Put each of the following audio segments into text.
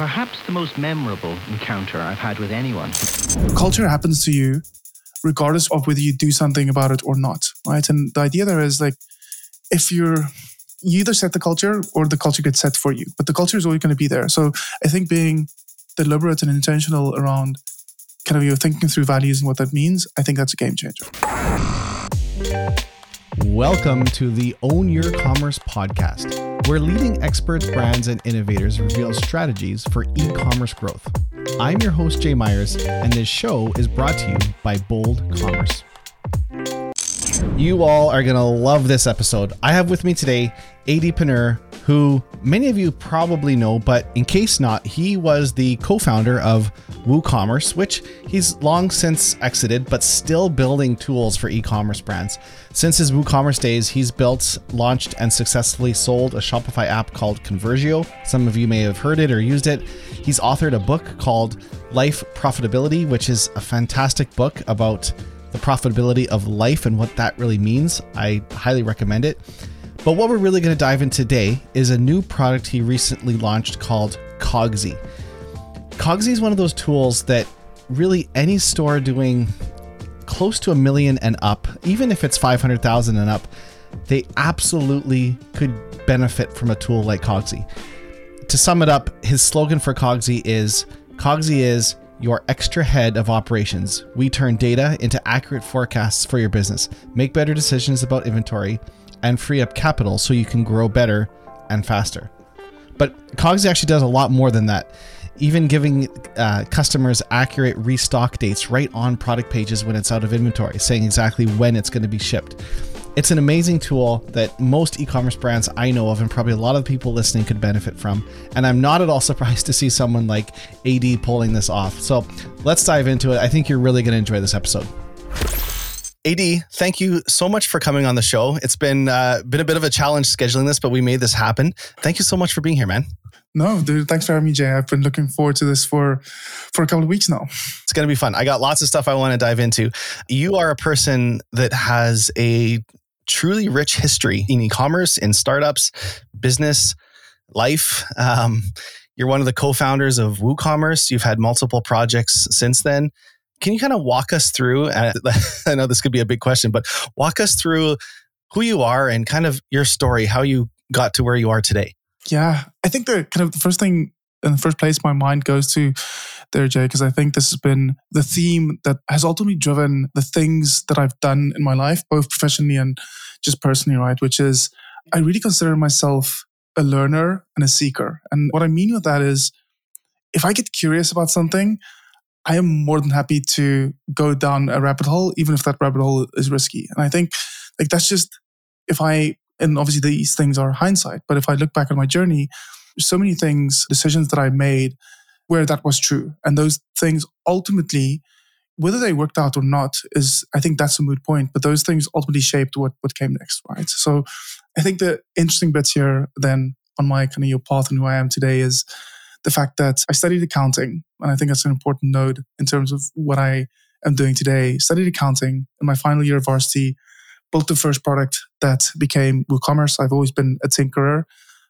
perhaps the most memorable encounter I've had with anyone. Culture happens to you regardless of whether you do something about it or not, right? And the idea there is like, if you're, you either set the culture or the culture gets set for you, but the culture is always going to be there. So I think being deliberate and intentional around kind of your thinking through values and what that means, I think that's a game changer. Welcome to the Own Your Commerce podcast, where leading experts, brands, and innovators reveal strategies for e commerce growth. I'm your host, Jay Myers, and this show is brought to you by Bold Commerce. You all are going to love this episode. I have with me today Adii Pienaar, who many of you probably know, but in case not, he was the co founder of WooCommerce, which he's long since exited, but still building tools for e commerce brands. Since his WooCommerce days, he's built, launched, and successfully sold a Shopify app called Conversio. Some of you may have heard it or used it. He's authored a book called Life Profitability, which is a fantastic book about the profitability of life and what that really means. I highly recommend it. But what we're really going to dive in today is a new product he recently launched called Cogsy. Cogsy is one of those tools that really any store doing close to a million and up, even if it's 500,000 and up, they absolutely could benefit from a tool like Cogsy. To sum it up, his slogan for Cogsy is Cogsy is your extra head of operations. We turn data into accurate forecasts for your business, make better decisions about inventory, and free up capital so you can grow better and faster. But Cogsy actually does a lot more than that, even giving uh, customers accurate restock dates right on product pages when it's out of inventory, saying exactly when it's going to be shipped. It's an amazing tool that most e commerce brands I know of, and probably a lot of people listening could benefit from. And I'm not at all surprised to see someone like Adii pulling this off. So let's dive into it. I think you're really going to enjoy this episode. Adii, thank you so much for coming on the show. It's been uh, been a bit of a challenge scheduling this, but we made this happen. Thank you so much for being here, man. No, dude, thanks for having me, Jay. I've been looking forward to this for for a couple of weeks now. It's going to be fun. I got lots of stuff I want to dive into. You are a person that has a truly rich history in e-commerce, in startups, business, life. Um, you're one of the co-founders of WooCommerce. You've had multiple projects since then. Can you kind of walk us through? Uh, I know this could be a big question, but walk us through who you are and kind of your story, how you got to where you are today. Yeah, I think the kind of the first thing in the first place my mind goes to there, Jay, because I think this has been the theme that has ultimately driven the things that I've done in my life, both professionally and just personally, right? Which is I really consider myself a learner and a seeker. And what I mean with that is if I get curious about something, I am more than happy to go down a rabbit hole, even if that rabbit hole is risky. And I think like that's just if I and obviously these things are hindsight, but if I look back on my journey, so many things, decisions that I made where that was true. And those things ultimately, whether they worked out or not, is I think that's a moot point. But those things ultimately shaped what what came next, right? So I think the interesting bits here then on my kind of your path and who I am today is the fact that I studied accounting, and I think that's an important node in terms of what I am doing today. Studied accounting in my final year of varsity, built the first product that became WooCommerce. I've always been a tinkerer,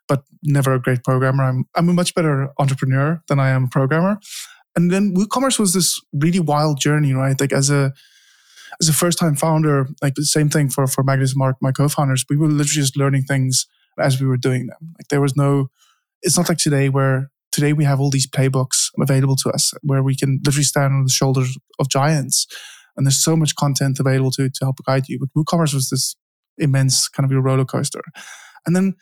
but never a great programmer. I'm I'm a much better entrepreneur than I am a programmer. And then WooCommerce was this really wild journey, right? Like as a as a first time founder, like the same thing for for Magnus Mark, my co-founders, we were literally just learning things as we were doing them. Like there was no it's not like today where today we have all these playbooks available to us where we can literally stand on the shoulders of giants. And there's so much content available to, to help guide you. But WooCommerce was this immense kind of your roller coaster. And then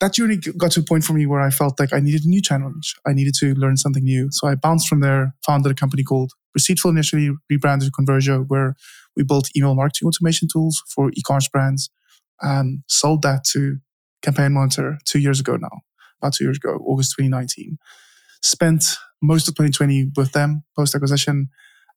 that journey got to a point for me where I felt like I needed a new challenge. I needed to learn something new. So I bounced from there, founded a company called Receiptful initially, rebranded Conversio, where we built email marketing automation tools for e-commerce brands and sold that to Campaign Monitor two years ago now about two years ago, August 2019. Spent most of 2020 with them post acquisition.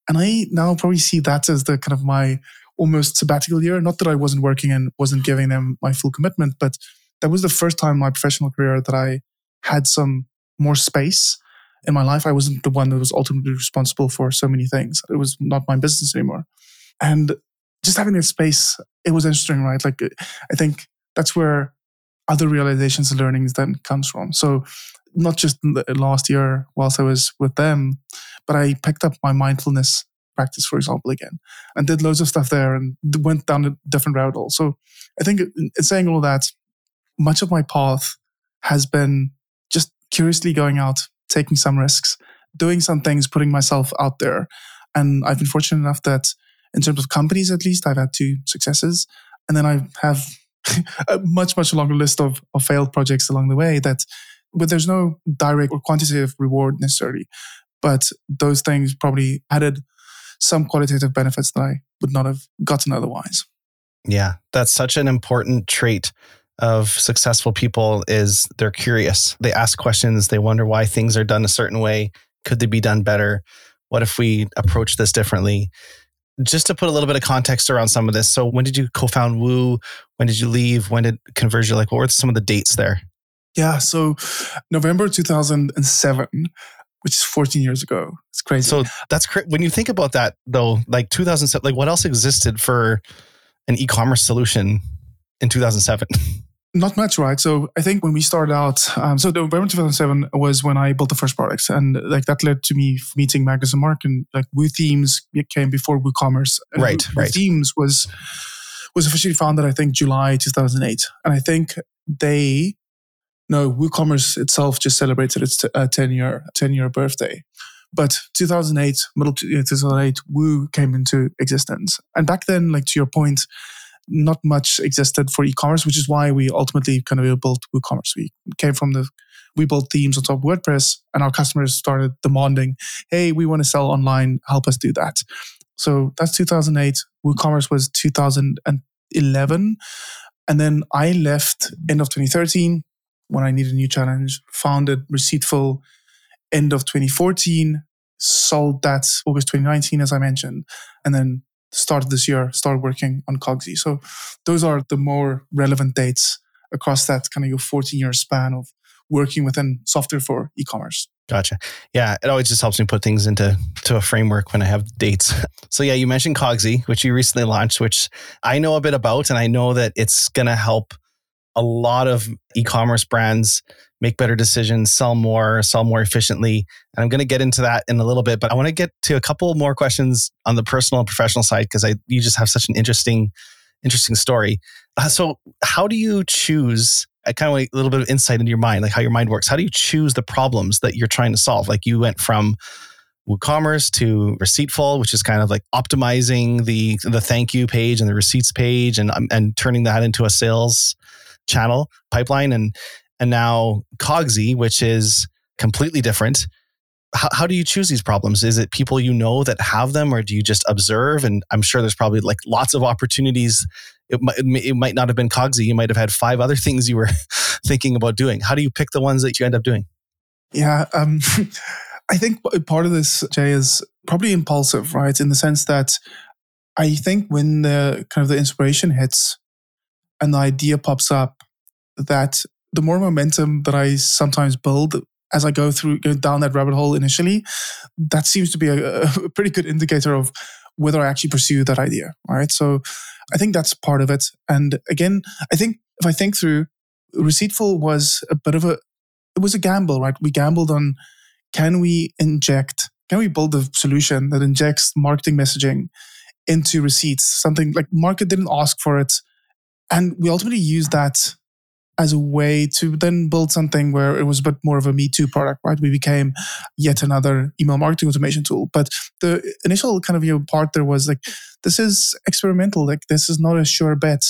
And I now probably see that as the kind of my almost sabbatical year. Not that I wasn't working and wasn't giving them my full commitment, but that was the first time in my professional career that I had some more space in my life. I wasn't the one that was ultimately responsible for so many things. It was not my business anymore. And just having that space, it was interesting, right? Like, I think that's where other realizations and learnings then comes from. So not just last year whilst I was with them, but I picked up my mindfulness practice, for example, again, and did loads of stuff there and went down a different route. Also, I think in saying all that, much of my path has been just curiously going out, taking some risks, doing some things, putting myself out there. And I've been fortunate enough that in terms of companies, at least, I've had two successes. And then I have a much, much longer list of, of failed projects along the way that, but there's no direct or quantitative reward necessarily. But those things probably added some qualitative benefits that I would not have gotten otherwise. Yeah, that's such an important trait of successful people is they're curious. They ask questions, they wonder why things are done a certain way. Could they be done better? What if we approach this differently? Just to put a little bit of context around some of this. So, when did you co found Woo? When did you leave? When did Conversio, like, what were some of the dates there? Yeah. So, November 2007, which is 14 years ago. It's crazy. So, that's crazy. When you think about that, though, like 2007, like, what else existed for an e commerce solution in 2007? Not much, right? So I think when we started out, um, so the November 2007 was when I built the first products, and like that led to me meeting Magnus and Mark, and like Woo Themes came before WooCommerce. And right, Woo, right. Themes was was officially founded, I think, July 2008, and I think they no WooCommerce itself just celebrated its t- uh, 10 year 10 year birthday. But 2008, middle 2008, Woo came into existence, and back then, like to your point not much existed for e-commerce, which is why we ultimately kind of built WooCommerce. We came from the we built themes on top of WordPress, and our customers started demanding, "Hey, we want to sell online. Help us do that." So that's 2008. WooCommerce was 2011, and then I left end of 2013 when I needed a new challenge. Founded Receiptful end of 2014. Sold that August 2019, as I mentioned, and then start of this year started working on Cogsy. So those are the more relevant dates across that kind of your 14 year span of working within software for e-commerce. Gotcha. Yeah, it always just helps me put things into to a framework when I have dates. So yeah, you mentioned Cogsy, which you recently launched, which I know a bit about, and I know that it's going to help a lot of e-commerce brands make better decisions, sell more, sell more efficiently. And I'm going to get into that in a little bit, but I want to get to a couple more questions on the personal and professional side because I you just have such an interesting interesting story. Uh, so, how do you choose? I kind of a little bit of insight into your mind, like how your mind works. How do you choose the problems that you're trying to solve? Like you went from WooCommerce to Receiptful, which is kind of like optimizing the the thank you page and the receipts page, and um, and turning that into a sales channel pipeline. And and now Cogsy, which is completely different. How, how, do you choose these problems? Is it people you know that have them, or do you just observe? And I'm sure there's probably like lots of opportunities. It might, it might not have been Cogsy. You might have had five other things you were thinking about doing. How do you pick the ones that you end up doing? Yeah, um, I think part of this, Jay, is probably impulsive, right? In the sense that I think when the kind of the inspiration hits and the idea pops up, that the more momentum that I sometimes build as I go through go down that rabbit hole initially, that seems to be a, a, pretty good indicator of whether I actually pursue that idea. Right. So I think that's part of it. And again, I think if I think through, Receiptful was a bit of a it was a gamble, right? We gambled on can we inject, can we build a solution that injects marketing messaging into receipts? Something like market didn't ask for it. And we ultimately used that as a way to then build something where it was a bit more of a Me Too product, right? We became yet another email marketing automation tool. But the initial kind of you know, part there was like, this is experimental. Like this is not a sure bet.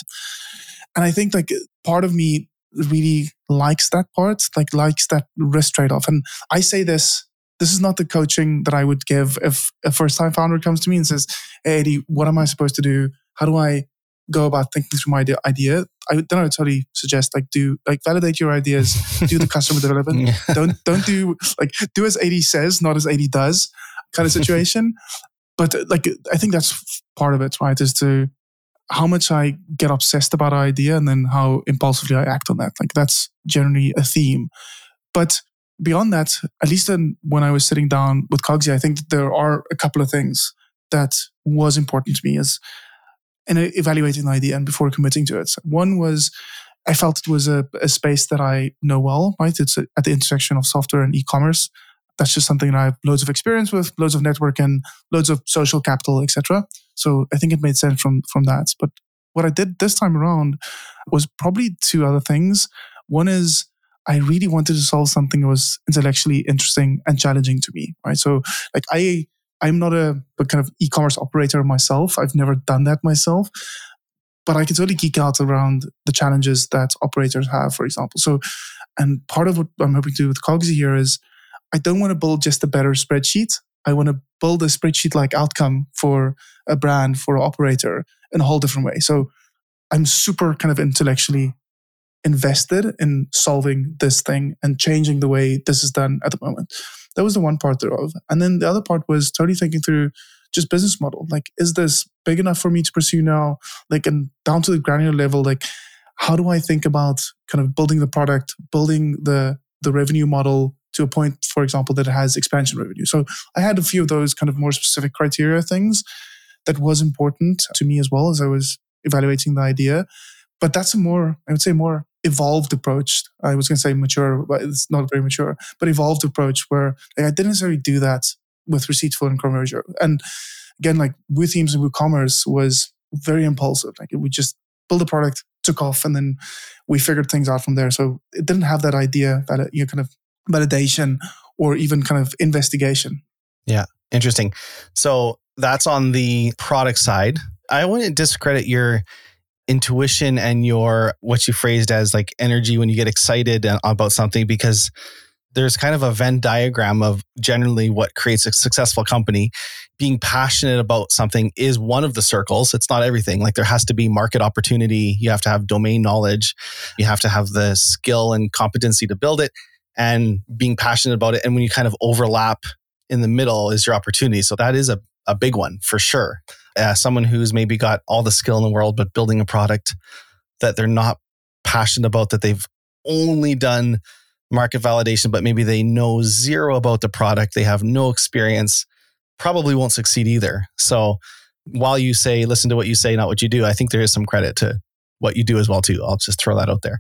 And I think like part of me really likes that part, like likes that risk trade off. And I say this. This is not the coaching that I would give if a first time founder comes to me and says, Hey, Eddie, what am I supposed to do? How do I go about thinking through my idea, I then I would totally suggest like do like validate your ideas, do the customer development. don't don't do like do as Eddie says, not as Eddie does, kind of situation. but like I think that's part of it, right? Is to how much I get obsessed about an idea and then how impulsively I act on that. Like that's generally a theme. But beyond that, at least then when I was sitting down with Cogsy, I think there are a couple of things that was important to me. Is in evaluating the idea and before committing to it. One was I felt it was a, a space that I know well, right? It's a, at the intersection of software and e-commerce. That's just something that I have loads of experience with, loads of network and loads of social capital, etc. So I think it made sense from from that. But what I did this time around was probably two other things. One is I really wanted to solve something that was intellectually interesting and challenging to me, right? So like I I'm not a, a kind of e-commerce operator myself. I've never done that myself but I can totally geek out around the challenges that operators have, for example. So, and part of what I'm hoping to do with Cogsy here is I don't want to build just a better spreadsheet. I want to build a spreadsheet like outcome for a brand, for an operator in a whole different way. So I'm super kind of intellectually invested in solving this thing and changing the way this is done at the moment. That was the one part thereof. And then the other part was totally thinking through just business model. Like, is this big enough for me to pursue now? Like, and down to the granular level, like, how do I think about kind of building the product, building the the revenue model to a point, for example, that it has expansion revenue. So I had a few of those kind of more specific criteria things that was important to me as well as I was evaluating the idea. But that's a more, I would say, more evolved approach. I was going to say mature, but it's not very mature, but evolved approach where like, I didn't necessarily do that with Receiptful and Conversio. And again, like WooThemes and WooCommerce was very impulsive. Like we just built a product, took off, and then we figured things out from there. So it didn't have that idea, that uh, you know, kind of validation or even kind of investigation. Yeah, interesting. So that's on the product side. I wouldn't discredit your intuition and your what you phrased as like energy when you get excited uh, about something because there's kind of a Venn diagram of generally what creates a successful company. Being passionate about something is one of the circles. It's not everything. Like there has to be market opportunity. You have to have domain knowledge. You have to have the skill and competency to build it and being passionate about it. And when you kind of overlap in the middle is your opportunity. So that is a, a big one for sure. Uh, someone who's maybe got all the skill in the world, but building a product that they're not passionate about, that they've only done market validation, but maybe they know zero about the product, they have no experience, probably won't succeed either. So while you say, listen to what you say, not what you do, I think there is some credit to what you do as well, too. I'll just throw that out there.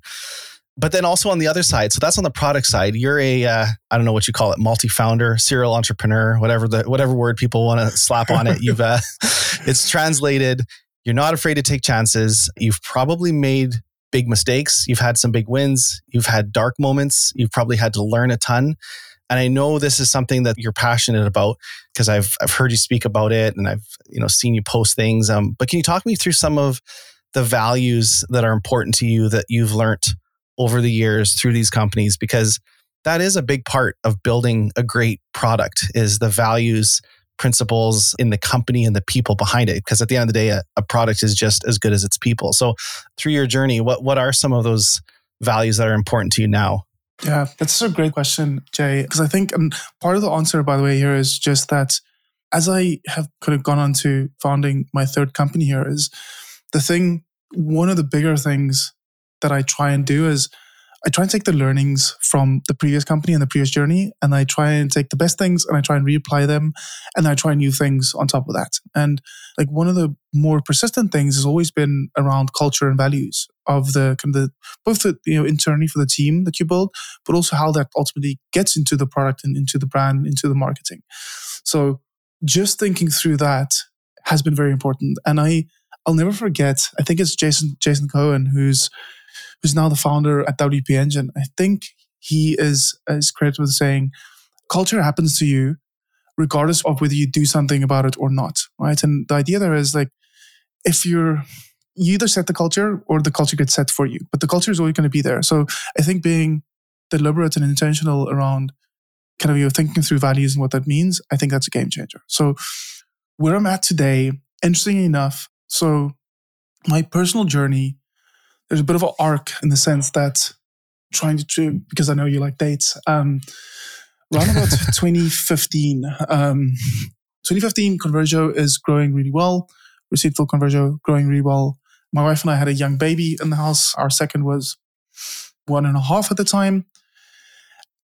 But then also on the other side, so that's on the product side. You're a uh, I don't know what you call it, multi-founder, serial entrepreneur, whatever the whatever word people want to slap on it. You've uh, it's translated. You're not afraid to take chances. You've probably made big mistakes. You've had some big wins. You've had dark moments. You've probably had to learn a ton. And I know this is something that you're passionate about because I've I've heard you speak about it and I've you know seen you post things. Um, but can you talk me through some of the values that are important to you that you've learned over the years through these companies? Because that is a big part of building a great product is the values principles in the company and the people behind it. Because at the end of the day, a, a, product is just as good as its people. So through your journey, what what are some of those values that are important to you now? Yeah, that's a great question, Jay. Because I think and part of the answer, by the way, here is just that as I have kind of gone on to founding my third company here, is the thing, one of the bigger things that I try and do is I try and take the learnings from the previous company and the previous journey, and I try and take the best things and I try and reapply them, and I try new things on top of that. And like one of the more persistent things has always been around culture and values of the kind of the both the you know internally for the team that you build, but also how that ultimately gets into the product and into the brand, into the marketing. So just thinking through that has been very important, and I I'll never forget. I think it's Jason Jason Cohen who's who's now the founder at WP Engine, I think he is is credited with saying culture happens to you regardless of whether you do something about it or not. Right. And the idea there is like if you're you either set the culture or the culture gets set for you, but the culture is always going to be there. So I think being deliberate and intentional around kind of you know, thinking through values and what that means, I think that's a game changer. So where I'm at today, interesting enough, so my personal journey there's a bit of an arc in the sense that trying to because I know you like dates. Um, around about 2015, um, 2015 Conversio is growing really well. Receiptful Conversio growing really well. My wife and I had a young baby in the house. Our second was one and a half at the time.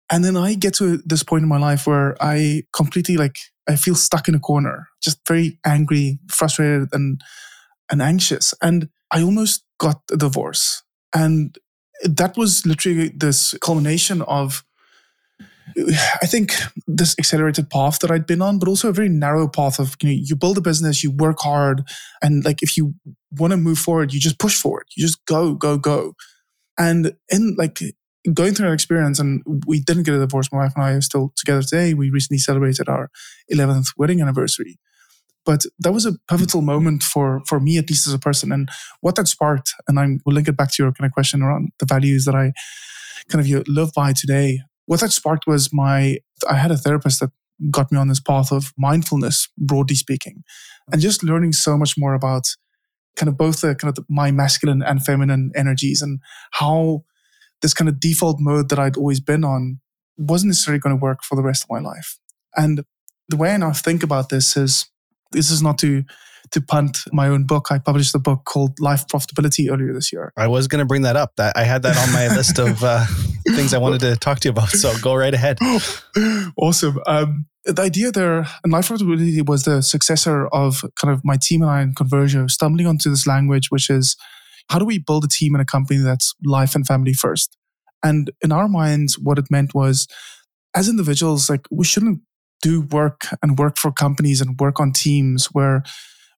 And then I get to this point in my life where I completely like I feel stuck in a corner, just very angry, frustrated, and and anxious. And I almost got a divorce. And that was literally this culmination of I think this accelerated path that I'd been on, but also a very narrow path of you know you build a business, you work hard, and like if you want to move forward, you just push forward, you just go, go, go. And in like going through that experience, and we didn't get a divorce. My wife and I are still together today. We recently celebrated our 11th wedding anniversary, but that was a pivotal moment for for me, at least as a person, and what that sparked. And I'm we'll link it back to your kind of question around the values that I kind of live by today what that sparked was my I had a therapist that got me on this path of mindfulness, broadly speaking, and just learning so much more about kind of both the kind of the, my masculine and feminine energies and how this kind of default mode that I'd always been on wasn't necessarily going to work for the rest of my life. And the way I now think about this is this is not to to punt my own book. I published a book called Life Profitability earlier this year. I was going to bring that up. That I had that on my list of uh, things I wanted to talk to you about. So go right ahead. awesome. Um, the idea there, and Life Profitability was the successor of kind of my team and I in Conversio, stumbling onto this language, which is how do we build a team in a company that's life and family first? And in our minds, what it meant was as individuals, like we shouldn't do work and work for companies and work on teams where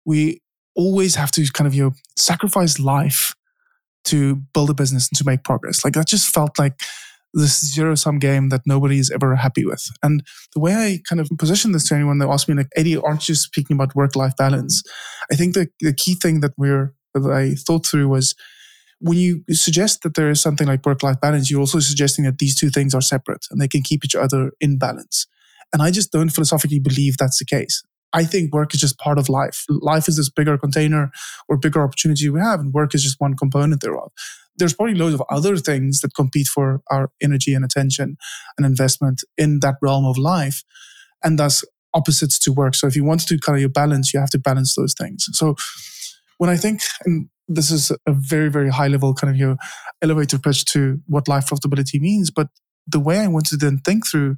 we always have to kind of you know sacrifice life to build a business and to make progress. Like that just felt like this zero sum game that nobody is ever happy with. And the way I kind of position this to anyone that asks me, like, Eddie, aren't you speaking about work life balance? I think the, the key thing that we're that I thought through was when you suggest that there is something like work life balance, you're also suggesting that these two things are separate and they can keep each other in balance. And I just don't philosophically believe that's the case. I think work is just part of life. Life is this bigger container or bigger opportunity we have, and work is just one component thereof. There's probably loads of other things that compete for our energy and attention and investment in that realm of life, and thus opposites to work. So if you want to kind of your balance, you have to balance those things. So when I think, and this is a very, very high level kind of your elevator pitch to what life profitability means, but the way I want to then think through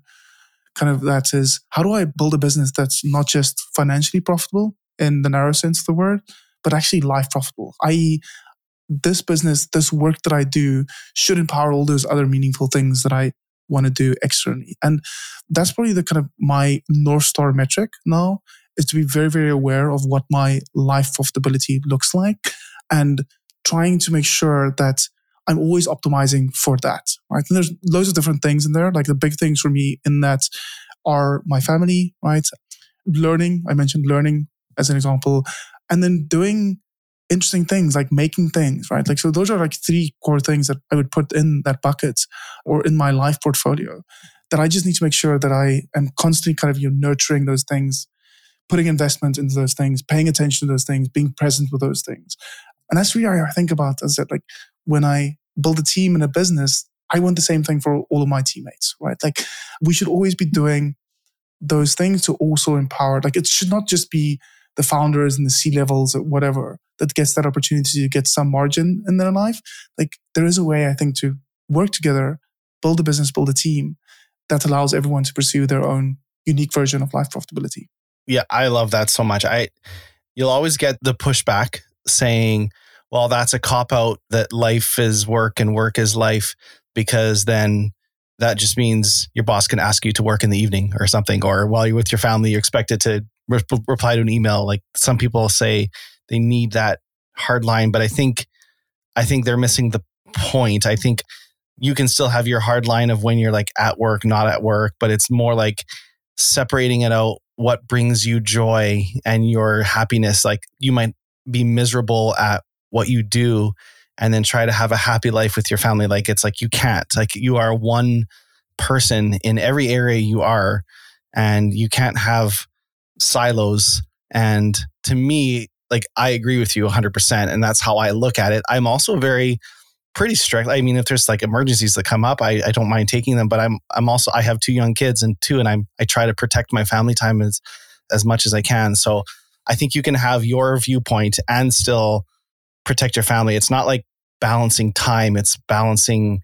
kind of that is how do I build a business that's not just financially profitable in the narrow sense of the word, but actually life profitable, i.e., this business, this work that I do should empower all those other meaningful things that I want to do externally. And that's probably the kind of my North Star metric now is to be very, very aware of what my life profitability looks like and trying to make sure that I'm always optimizing for that, right? And there's loads of different things in there. Like the big things for me in that are my family, right? Learning, I mentioned learning as an example, and then doing interesting things like making things, right? Like, so those are like three core things that I would put in that bucket or in my life portfolio that I just need to make sure that I am constantly kind of you know, nurturing those things, putting investment into those things, paying attention to those things, being present with those things. And that's really I think about as that like when I build a team in a business, I want the same thing for all of my teammates, right? Like we should always be doing those things to also empower. Like it should not just be the founders and the C levels or whatever that gets that opportunity to get some margin in their life. Like there is a way, I think, to work together, build a business, build a team that allows everyone to pursue their own unique version of life profitability. Yeah, I love that so much. I you'll always get the pushback saying, well, that's a cop out that life is work and work is life, because then that just means your boss can ask you to work in the evening or something, or while you're with your family, you're expected to re- reply to an email. Like some people say they need that hard line, but I think, I think they're missing the point. I think you can still have your hard line of when you're like at work, not at work, but it's more like separating it out what brings you joy and your happiness. Like you might be miserable at what you do and then try to have a happy life with your family. Like it's like you can't like you are one person in every area you are and you can't have silos. And to me like i agree with you 100% and that's how i look at it. I'm also very pretty strict. I mean if there's like emergencies that come up i, I don't mind taking them but i'm i'm also i have two young kids and two and i'm i try to protect my family time as as much as i can. So i think you can have your viewpoint and still protect your family. It's not like balancing time, it's balancing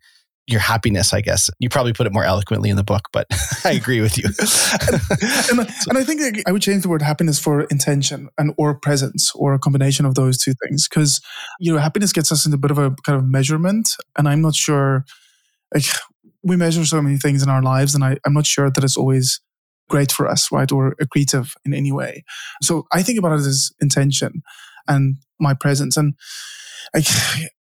your happiness, I guess. You probably put it more eloquently in the book, but I agree with you. and, and, I think I would change the word happiness for intention and or presence or a combination of those two things. Because, you know, happiness gets us into a bit of a kind of measurement. And I'm not sure, like, we measure so many things in our lives, and I, I'm not sure that it's always great for us, right? Or accretive in any way. So I think about it as intention and my presence. And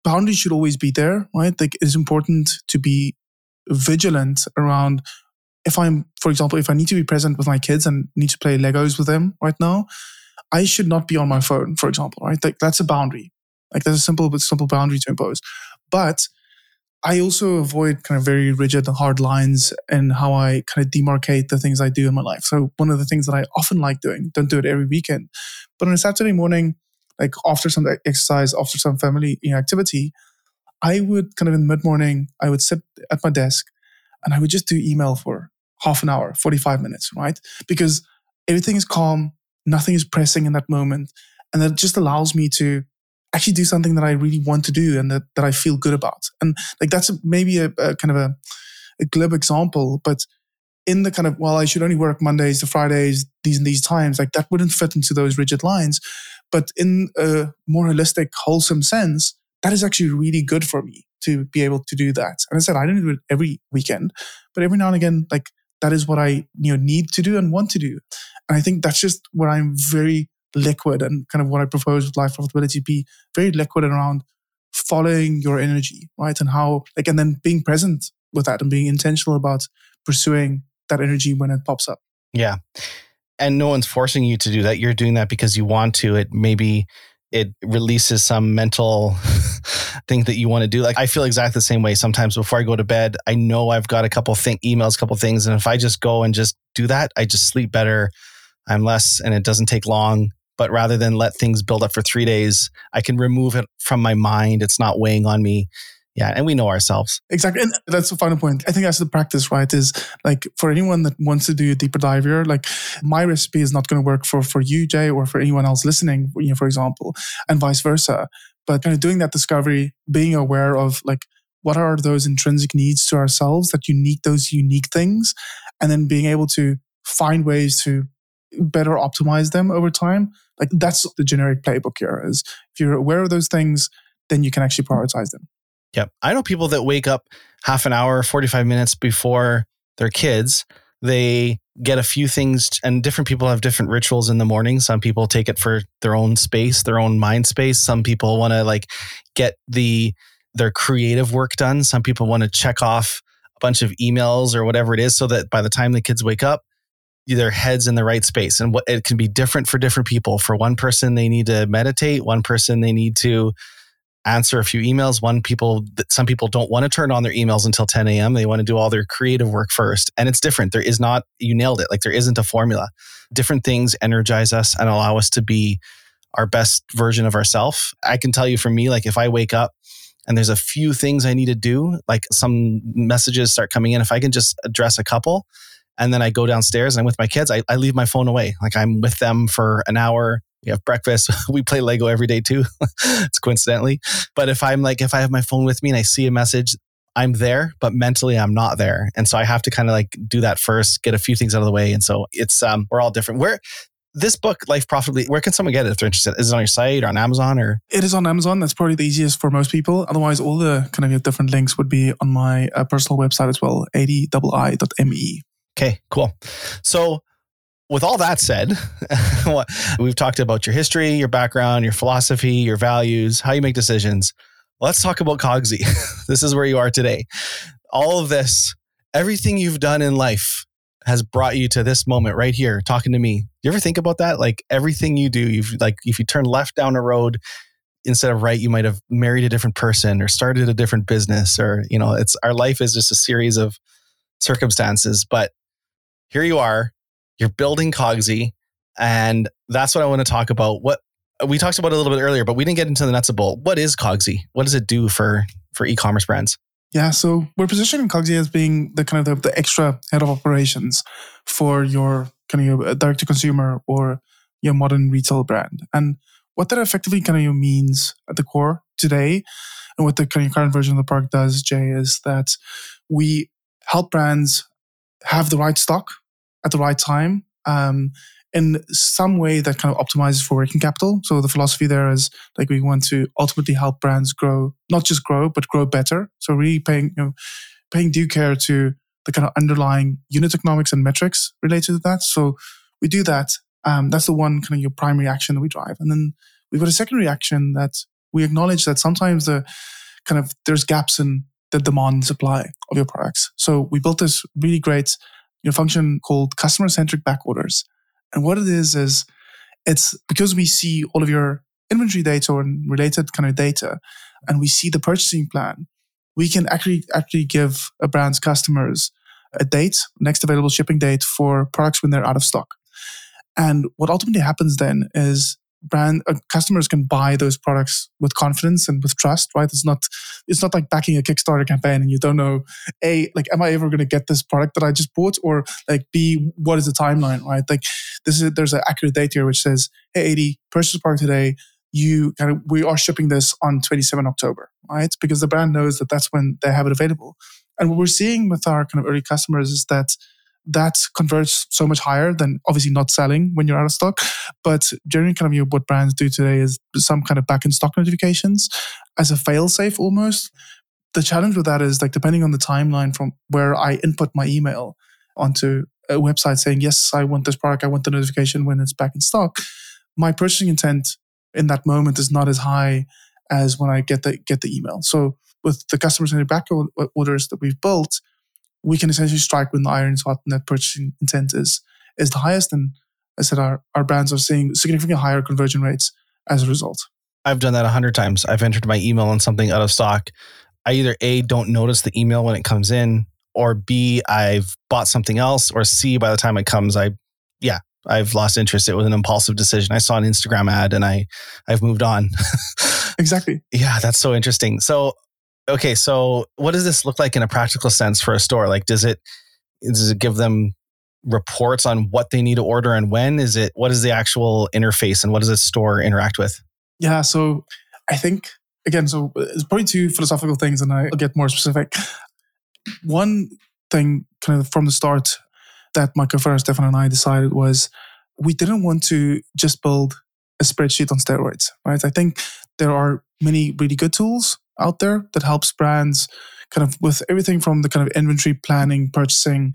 boundaries should always be there, right? Like it's important to be vigilant around if I'm, for example, if I need to be present with my kids and need to play Legos with them right now, I should not be on my phone, for example, right? Like that's a boundary. Like that's a simple but simple boundary to impose. But I also avoid kind of very rigid, and hard lines in how I kind of demarcate the things I do in my life. So one of the things that I often like doing, don't do it every weekend, but on a Saturday morning, like after some exercise, after some family activity, I would kind of in the mid morning, I would sit at my desk and I would just do email for half an hour, 45 minutes, right? Because everything is calm, nothing is pressing in that moment. And that just allows me to actually do something that I really want to do and that, that I feel good about. And like that's maybe a, a kind of a, a glib example, but in the kind of, well, I should only work Mondays to Fridays, these and these times, like that wouldn't fit into those rigid lines. But in a more holistic, wholesome sense, that is actually really good for me to be able to do that. And I said, I don't do it every weekend, but every now and again, like that is what I you know need to do and want to do. And I think that's just where I'm very liquid and kind of what I propose with life profitability be very liquid around following your energy, right? And how like and then being present with that and being intentional about pursuing that energy when it pops up. Yeah and no one's forcing you to do that. You're doing that because you want to. It maybe it releases some mental thing that you want to do. Like I feel exactly the same way. Sometimes before I go to bed, I know I've got a couple thing emails, a couple things, and if I just go and just do that, I just sleep better. I'm less, and it doesn't take long. But rather than let things build up for three days, I can remove it from my mind. It's not weighing on me yeah and we know ourselves. Exactly and that's the final point. I think that's the practice right is like for anyone that wants to do a deeper dive here like my recipe is not going to work for for you jay or for anyone else listening you know for example and vice versa. But kind of doing that discovery being aware of like what are those intrinsic needs to ourselves that unique those unique things and then being able to find ways to better optimize them over time like that's the generic playbook here is if you're aware of those things then you can actually prioritize them Yep. I know people that wake up half an hour, 45 minutes before their kids. They get a few things, and different people have different rituals in the morning. Some people take it for their own space, their own mind space. Some people want to like get the their creative work done. Some people want to check off a bunch of emails or whatever it is so that by the time the kids wake up, their heads in the right space. And what it can be different for different people. For one person, they need to meditate. One person, they need to answer a few emails. One people, some people don't want to turn on their emails until 10 a.m. They want to do all their creative work first. And it's different. There is not, you nailed it. Like there isn't a formula. Different things energize us and allow us to be our best version of ourselves. I can tell you for me, like if I wake up and there's a few things I need to do, like some messages start coming in, if I can just address a couple, and then I go downstairs and I'm with my kids, I, I leave my phone away. Like I'm with them for an hour we have breakfast. we play Lego every day too. it's coincidentally. But if I'm like, if I have my phone with me and I see a message, I'm there, but mentally I'm not there. And so I have to kind of like do that first, get a few things out of the way. And so it's, um, we're all different. Where, this book, Life Profitably, where can someone get it if they're interested? Is it on your site or on Amazon or? It is on Amazon. That's probably the easiest for most people. Otherwise, all the kind of different links would be on my uh, personal website as well, adii.me. Okay, cool. So with all that said, we've talked about your history, your background, your philosophy, your values, how you make decisions. Let's talk about Cogsy. this is where you are today. All of this, everything you've done in life has brought you to this moment right here talking to me. You ever think about that? Like everything you do, you've like if you turn left down a road instead of right, you might have married a different person or started a different business or, you know, it's our life is just a series of circumstances, but here you are you're building Cogsy, and that's what I want to talk about. What we talked about a little bit earlier, but we didn't get into the nuts and bolts. What is Cogsy? What does it do for for e-commerce brands? Yeah, so we're positioning Cogsy as being the kind of the, the extra head of operations for your kind of your uh, direct to consumer or your modern retail brand. And what that effectively kind of means at the core today And what the kind of current version of the product does, Jay, is that we help brands have the right stock at the right time um, in some way that kind of optimizes for working capital. So the philosophy there is like we want to ultimately help brands grow, not just grow, but grow better. So really paying, you know, paying due care to the kind of underlying unit economics and metrics related to that. So we do that. Um, that's the one kind of your primary action that we drive. And then we've got a secondary action that we acknowledge that sometimes the kind of there's gaps in the demand and supply of your products. So we built this really great you function called customer centric back orders. And what it is is it's because we see all of your inventory data and related kind of data, and we see the purchasing plan, we can actually actually give a brand's customers a date, next available shipping date for products when they're out of stock. And what ultimately happens then is brand uh, customers can buy those products with confidence and with trust right? It's not it's not like backing a kickstarter campaign and you don't know a like am i ever going to get this product that i just bought? Or like b what is the timeline right? Like this is there's an accurate date here which says hey 80 purchase a product today. You kind of we are shipping this on 27 october right? Because the brand knows that that's when they have it available. And what we're seeing with our kind of early customers is that that converts so much higher than obviously not selling when you're out of stock. But generally, kind of what brands do today is some kind of back in stock notifications as a fail safe almost. The challenge with that is like depending on the timeline from where I input my email onto a website saying, yes, I want this product, I want the notification when it's back in stock. My purchasing intent in that moment is not as high as when I get the get the email. So with the customers and the back orders that we've built, we can essentially strike when the iron is hot and that purchasing intent is is the highest. And I said our, our brands are seeing significantly higher conversion rates as a result. I've done that a hundred times. I've entered my email on something out of stock. I either A, don't notice the email when it comes in, or B, I've bought something else, or C, by the time it comes, I, yeah, I've lost interest. It was an impulsive decision. I saw an Instagram ad and I, I've moved on. exactly. Yeah, that's so interesting. So okay, so what does this look like in a practical sense for a store? Like, does it does it give them reports on what they need to order and when? Is it what is the actual interface and what does a store interact with? Yeah, so I think again, so uh, it's probably two philosophical things, and I'll get more specific. One thing, kind of from the start, that my co-founder Stefan and I decided was we didn't want to just build a spreadsheet on steroids, right? I think there are many really good tools out there that helps brands kind of with everything from the kind of inventory planning, purchasing,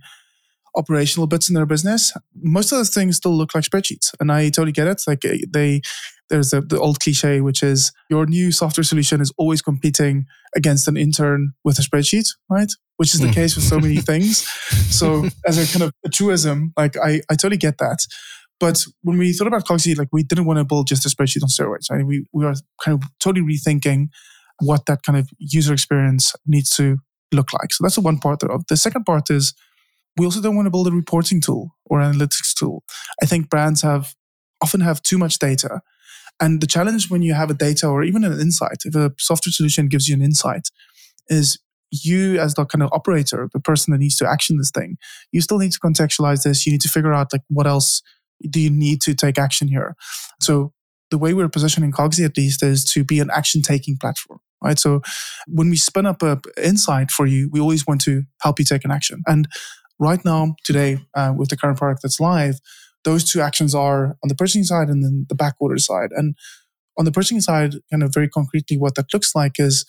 operational bits in their business. Most of the things still look like spreadsheets, and I totally get it. Like eh, they, there's a, the old cliche, which is your new software solution is always competing against an intern with a spreadsheet, right? Which is the mm. case with so many things. So as a kind of a truism, like I, I totally get that. But when we thought about Cogsy, like we didn't want to build just a spreadsheet on steroids. Right? We we are kind of totally rethinking what that kind of user experience needs to look like. So that's the one part of. The second part is we also don't want to build a reporting tool or analytics tool. I think brands have often have too much data. And the challenge when you have a data or even an insight, if a software solution gives you an insight, is you as the kind of operator, the person that needs to action this thing, you still need to contextualize this. You need to figure out like what else do you need to take action here. So the way we're positioning Cogsy at least is to be an action taking platform right? So when we spin up a insight for you, we always want to help you take an action. And right now, today, uh, with the current product that's live, those two actions are on the purchasing side and then the back order side. And on the purchasing side, kind of very concretely, what that looks like is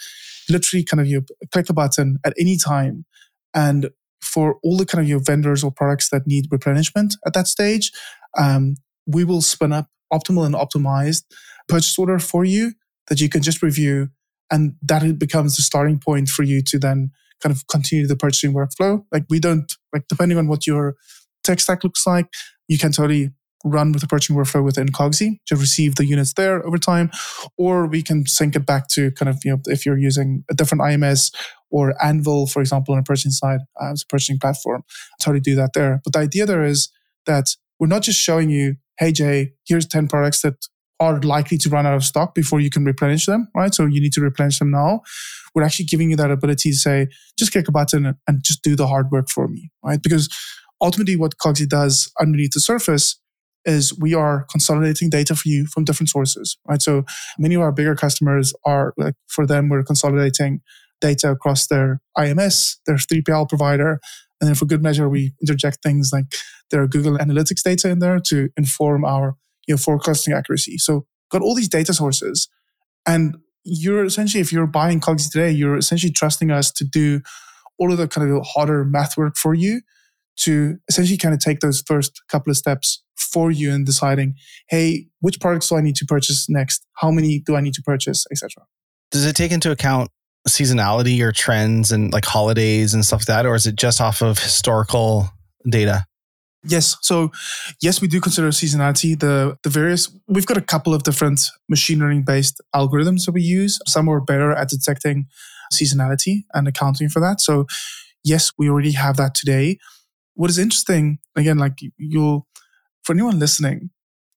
literally kind of you click a button at any time and for all the kind of your vendors or products that need replenishment at that stage, um, we will spin up optimal and optimized purchase order for you that you can just review and that becomes the starting point for you to then kind of continue the purchasing workflow. Like we don't like depending on what your tech stack looks like, you can totally run with the purchasing workflow within Cogsy to receive the units there over time, or we can sync it back to kind of you know if you're using a different IMS or Anvyl, for example, on a purchasing side as a purchasing platform, totally do that there. But the idea there is that we're not just showing you, hey Jay, here's ten products that are likely to run out of stock before you can replenish them, right? So you need to replenish them now. We're actually giving you that ability to say, just click a button and just do the hard work for me, right? Because ultimately what Cogsy does underneath the surface is we are consolidating data for you from different sources, right? So many of our bigger customers are like for them, we're consolidating data across their IMS, their 3PL provider. And then for good measure, we interject things like their Google Analytics data in there to inform our you know, forecasting accuracy. So got all these data sources. And you're essentially, if you're buying Cogsy today, you're essentially trusting us to do all of the kind of harder math work for you to essentially kind of take those first couple of steps for you in deciding, hey, which products do I need to purchase next? How many do I need to purchase, etc. Does it take into account seasonality or trends and like holidays and stuff like that, or is it just off of historical data? Yes. So, yes, we do consider seasonality. The the various we've got a couple of different machine learning based algorithms that we use. Some are better at detecting seasonality and accounting for that. So, yes, we already have that today. What is interesting, again, like you'll for anyone listening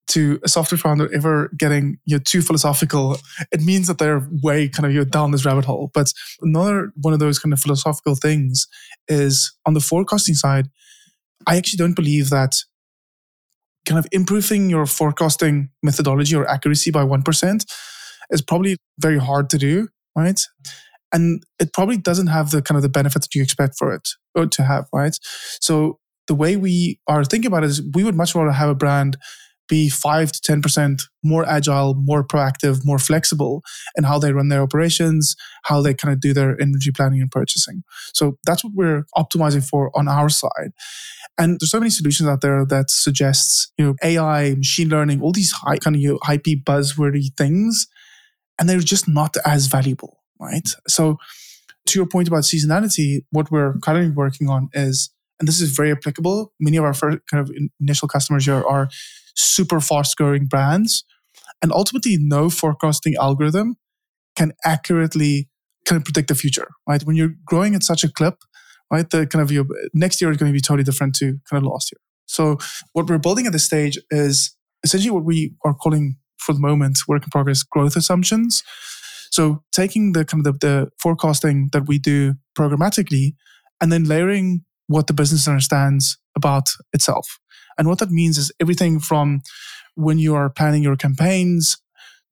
to a software founder ever getting you know, too philosophical, it means that they're way kind of you know, down this rabbit hole. But another one of those kind of philosophical things is on the forecasting side I actually don't believe that kind of improving your forecasting methodology or accuracy by 1% is probably very hard to do, right? And it probably doesn't have the kind of the benefit that you expect for it or to have, right? So the way we are thinking about it is we would much rather have a brand be 5 to 10% more agile, more proactive, more flexible in how they run their operations, how they kind of do their inventory planning and purchasing. So that's what we're optimizing for on our side. And there's so many solutions out there that suggests, you know, AI, machine learning, all these high kind of you know, hypey buzzwordy things, and they're just not as valuable, right? So to your point about seasonality, what we're currently working on is, and this is very applicable. Many of our first kind of initial customers here are super fast growing brands. And ultimately, no forecasting algorithm can accurately kind of predict the future, right? When you're growing at such a clip, right? The kind of your next year is going to be totally different to kind of last year. So what we're building at this stage is essentially what we are calling for the moment work in progress growth assumptions. So taking the kind of the, the forecasting that we do programmatically and then layering what the business understands about itself. And what that means is everything from when you are planning your campaigns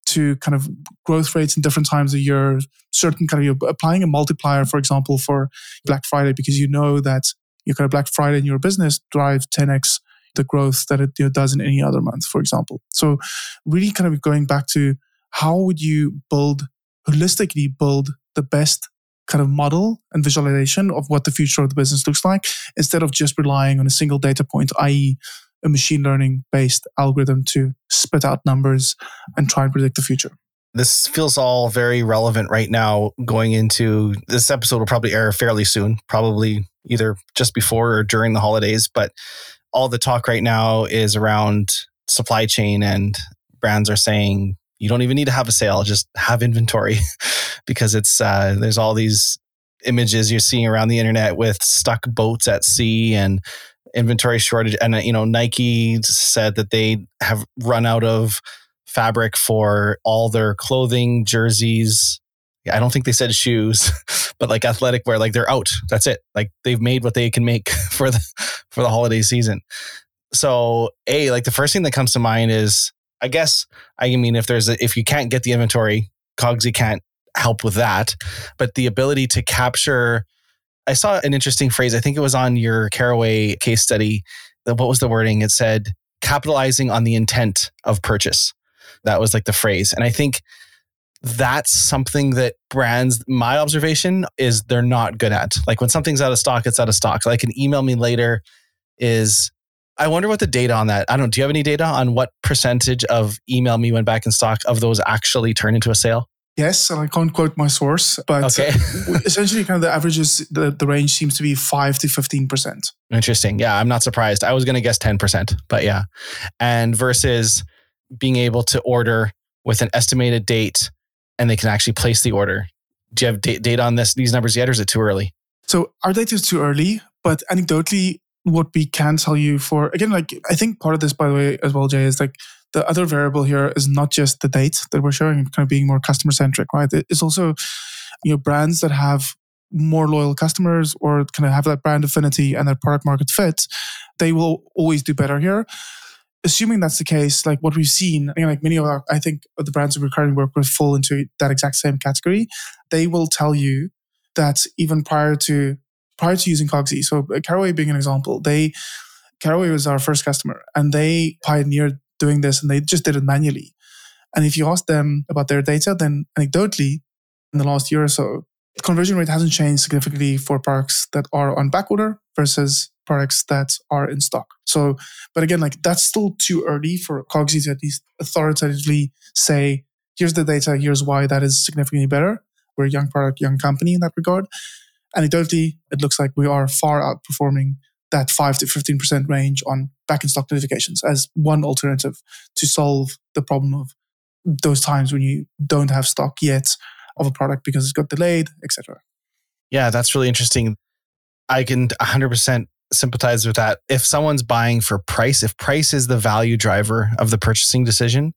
to kind of growth rates in different times of year, certain kind of you're applying a multiplier, for example, for Black Friday, because you know that your kind of Black Friday in your business drives 10x the growth that it you know, does in any other month, for example. So really kind of going back to how would you build holistically build the best kind of model and visualization of what the future of the business looks like instead of just relying on a single data point, i.e., a machine learning based algorithm to spit out numbers and try and predict the future. This feels all very relevant right now going into this episode will probably air fairly soon, probably either just before or during the holidays, but all the talk right now is around supply chain and brands are saying you don't even need to have a sale, just have inventory because it's uh, there's all these images you're seeing around the internet with stuck boats at sea and inventory shortage. And, uh, you know, Nike said that they have run out of fabric for all their clothing, jerseys. I don't think they said shoes, but like athletic wear, like they're out. That's it. Like they've made what they can make for the for the holiday season. So, a like the first thing that comes to mind is, I guess, I mean, if there's a, if you can't get the inventory, Cogsy can't help with that, but the ability to capture I saw an interesting phrase. I think it was on your Caraway case study. What was the wording? It said capitalizing on the intent of purchase. That was like the phrase. And I think that's something that brands, my observation is they're not good at. Like when something's out of stock, it's out of stock. Like an email me later is, I wonder what the data on that. I don't. Do you have any data on what percentage of email me went back in stock of those actually turn into a sale? Yes, and I can't quote my source, but okay. essentially, kind of the average is the, the range seems to be five to fifteen percent. Interesting. Yeah, I'm not surprised. I was going to guess ten percent, but yeah, and versus being able to order with an estimated date, and they can actually place the order. Do you have d- data on this these numbers yet, or is it too early? So our data is too early, but anecdotally, what we can tell you for again, like I think part of this, by the way, as well, Jay, is like the other variable here is not just the date that we're showing, kind of being more customer centric, right? It's also, you know, brands that have more loyal customers or kind of have that brand affinity and that product market fit, they will always do better here. assuming that's the case, like what we've seen, know, like many of our, I think the brands that we're currently working with fall into that exact same category. They will tell you that even prior to prior to using Cogsy, so uh, Caraway being an example, they Caraway was our first customer and they pioneered doing this and they just did it manually. And if you ask them about their data, then anecdotally, in the last year or so, the conversion rate hasn't changed significantly for products that are on backorder versus products that are in stock. So, but again, like that's still too early for Cogsy to at least authoritatively say, here's the data, here's why that is significantly better. We're a young product, young company in that regard. Anecdotally, it looks like we are far outperforming that 5 to 15% range on back in stock notifications as one alternative to solve the problem of those times when you don't have stock yet of a product because it's got delayed, etc. Yeah, that's really interesting. I can 100% sympathize with that. If someone's buying for price, if price is the value driver of the purchasing decision,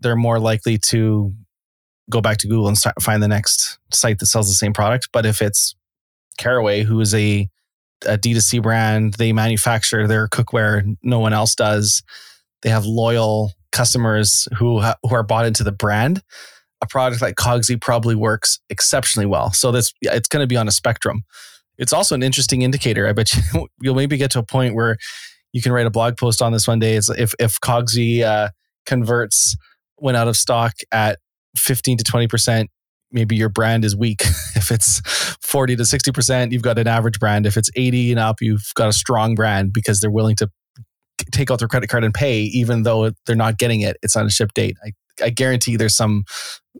they're more likely to go back to Google and start, find the next site that sells the same product. But if it's Caraway, who is a, a D2C brand, they manufacture their cookware, no one else does. They have loyal customers who ha- who are bought into the brand. A product like Cogsy probably works exceptionally well. So that's it's going to be on a spectrum. It's also an interesting indicator. I bet you, you'll maybe get to a point where you can write a blog post on this one day. It's if if Cogsy uh, converts went out of stock at 15 to 20 percent maybe your brand is weak. if it's 40 to 60%, you've got an average brand. If it's 80 and up, you've got a strong brand because they're willing to take out their credit card and pay, even though they're not getting it. It's on a ship date. I, I guarantee there's some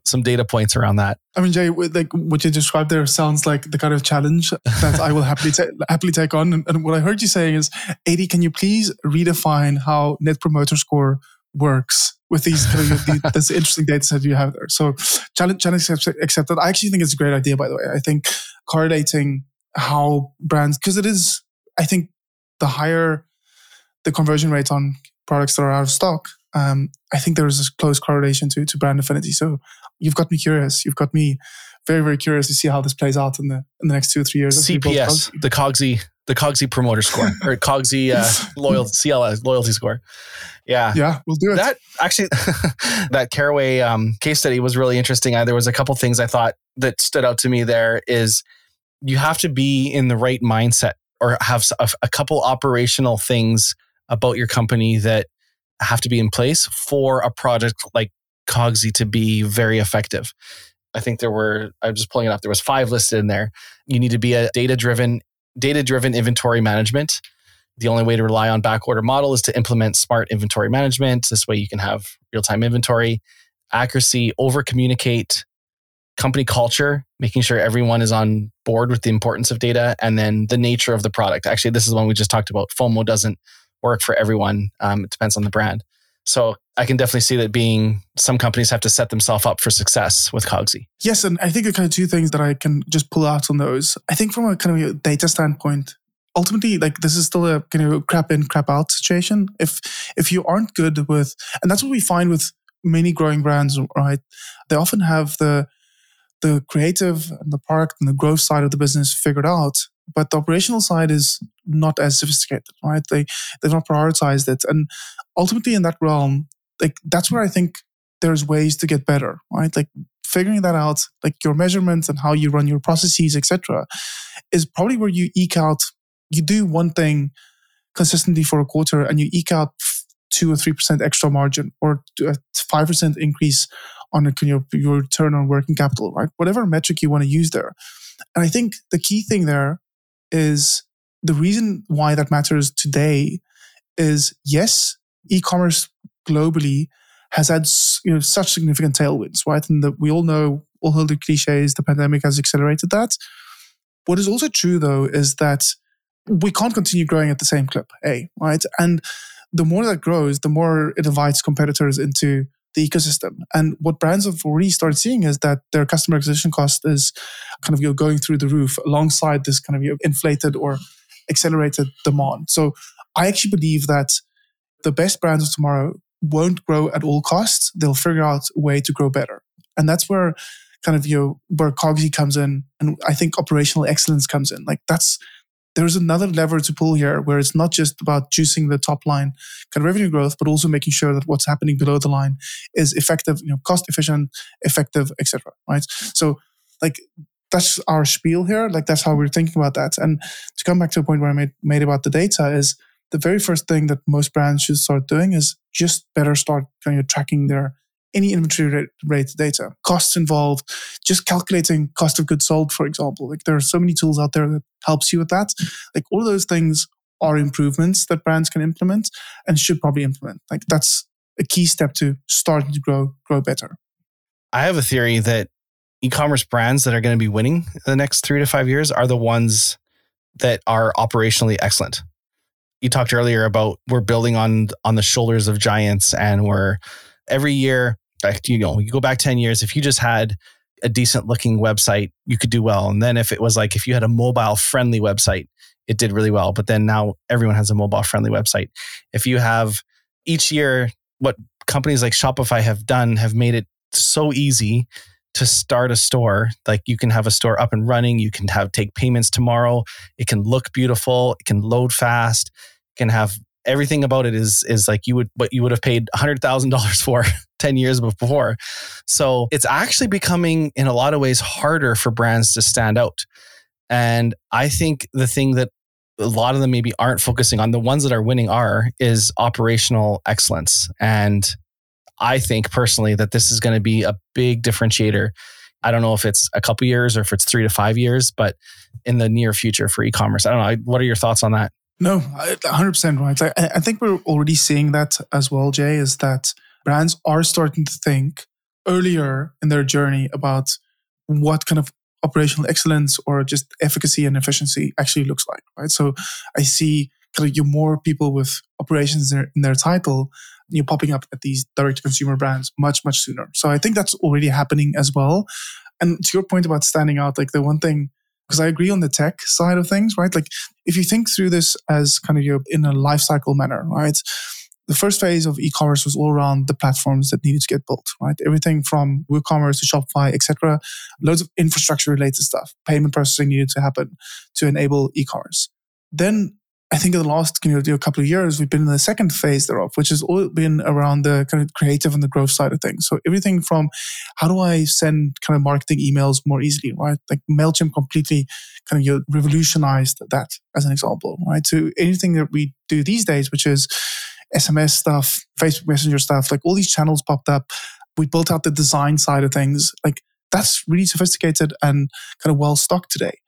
some data points around that. I mean, Jay, like what you described there sounds like the kind of challenge that I will happily ta- happily take on. And, and what I heard you saying is, Adii, can you please redefine how Net Promoter Score works with these kind of this interesting data set you have there. So challenge, challenge accepted. I actually think it's a great idea, by the way. I think correlating how brands, because it is, I think the higher the conversion rate on products that are out of stock, um, I think there is a close correlation to, to brand affinity. So you've got me curious. You've got me very, very curious to see how this plays out in the in the next two or three years. CPS, the Cogsy the Cogsy promoter score or Cogsy uh, loyal CLS loyalty score. Yeah, yeah, we'll do it. That actually, that Caraway um, case study was really interesting. I, there was a couple things I thought that stood out to me. There is you have to be in the right mindset or have a, a couple operational things about your company that have to be in place for a project like Cogsy to be very effective. I think there were, I'm just pulling it up, there was five listed in there. You need to be a data driven data driven inventory management. The only way to rely on backorder model is to implement smart inventory management. This way you can have real time inventory, accuracy, over communicate, company culture, making sure everyone is on board with the importance of data, and then the nature of the product. Actually, this is one we just talked about. FOMO doesn't work for everyone, um, it depends on the brand. So I can definitely see that being some companies have to set themselves up for success with Cogsy. Yes, and I think the kind of two things that I can just pull out on those. I think from a kind of data standpoint, ultimately, like this is still a kind of crap in, crap out situation. If if you aren't good with, and that's what we find with many growing brands, right? They often have the the creative and the product and the growth side of the business figured out, but the operational side is not as sophisticated, right? They they've not prioritized it, and ultimately in that realm, like that's where I think there's ways to get better, right? Like figuring that out, like your measurements and how you run your processes, etc., is probably where you eke out. You do one thing consistently for a quarter, and you eke out two or three percent extra margin, or a uh, five percent increase on your, your return on working capital, right? Whatever metric you want to use there. And I think the key thing there is the reason why that matters today is yes, e-commerce globally has had you know such significant tailwinds, right? And that we all know all the cliches, the pandemic has accelerated that. What is also true though is that we can't continue growing at the same clip, A, right? And the more that grows, the more it invites competitors into the ecosystem. And what brands have already started seeing is that their customer acquisition cost is kind of you know, going through the roof alongside this kind of you know, inflated or accelerated demand. So I actually believe that the best brands of tomorrow won't grow at all costs. They'll figure out a way to grow better. And that's where kind of you know, where Cogsy comes in and I think operational excellence comes in. Like that's there's another lever to pull here where it's not just about juicing the top line kind of revenue growth, but also making sure that what's happening below the line is effective, you know, cost efficient, effective, etc. Right. So like that's our spiel here. Like that's how we're thinking about that. And to come back to the point where I made made about the data is the very first thing that most brands should start doing is just better start kind of tracking their any inventory rate, rate data, costs involved, just calculating cost of goods sold, for example. Like there are so many tools out there that helps you with that. Like all those things are improvements that brands can implement and should probably implement. Like that's a key step to starting to grow grow better. I have a theory that e-commerce brands that are going to be winning in the next three to five years are the ones that are operationally excellent. You talked earlier about we're building on on the shoulders of giants, and we're every year. Like you know, you go back ten years. If you just had a decent looking website, you could do well. And then if it was like if you had a mobile friendly website, it did really well. But then now everyone has a mobile friendly website. If you have each year, what companies like Shopify have done have made it so easy to start a store like you can have a store up and running you can have take payments tomorrow it can look beautiful it can load fast it can have everything about it is is like you would what you would have paid $100,000 for 10 years before. So it's actually becoming in a lot of ways harder for brands to stand out. And i think the thing that a lot of them maybe aren't focusing on the ones that are winning are is operational excellence. And I think personally that this is going to be a big differentiator. I don't know if it's a couple years or if it's three to five years, but in the near future for e-commerce, I don't know. What are your thoughts on that? No, 100% right. I think we're already seeing that as well, Jay, is that brands are starting to think earlier in their journey about what kind of operational excellence or just efficacy and efficiency actually looks like, right? So I see kind of you more people with operations in their, in their title you know, popping up at these direct consumer brands much, much sooner. So I think that's already happening as well. And to your point about standing out, like the one thing, because I agree on the tech side of things, right? Like if you think through this as kind of your in a life cycle manner, right? The first phase of e-commerce was all around the platforms that needed to get built, right? Everything from WooCommerce to Shopify, etc. Loads of infrastructure related stuff. Payment processing needed to happen to enable e-commerce. Then I think in the last you know, couple of years, we've been in the second phase thereof, which has all been around the kind of creative and the growth side of things. So everything from how do I send kind of marketing emails more easily, right? Like MailChimp completely kind of you know, revolutionized that as an example, right? To anything that we do these days, which is SMS stuff, Facebook Messenger stuff, like all these channels popped up. We built out the design side of things. Like that's really sophisticated and kind of well stocked today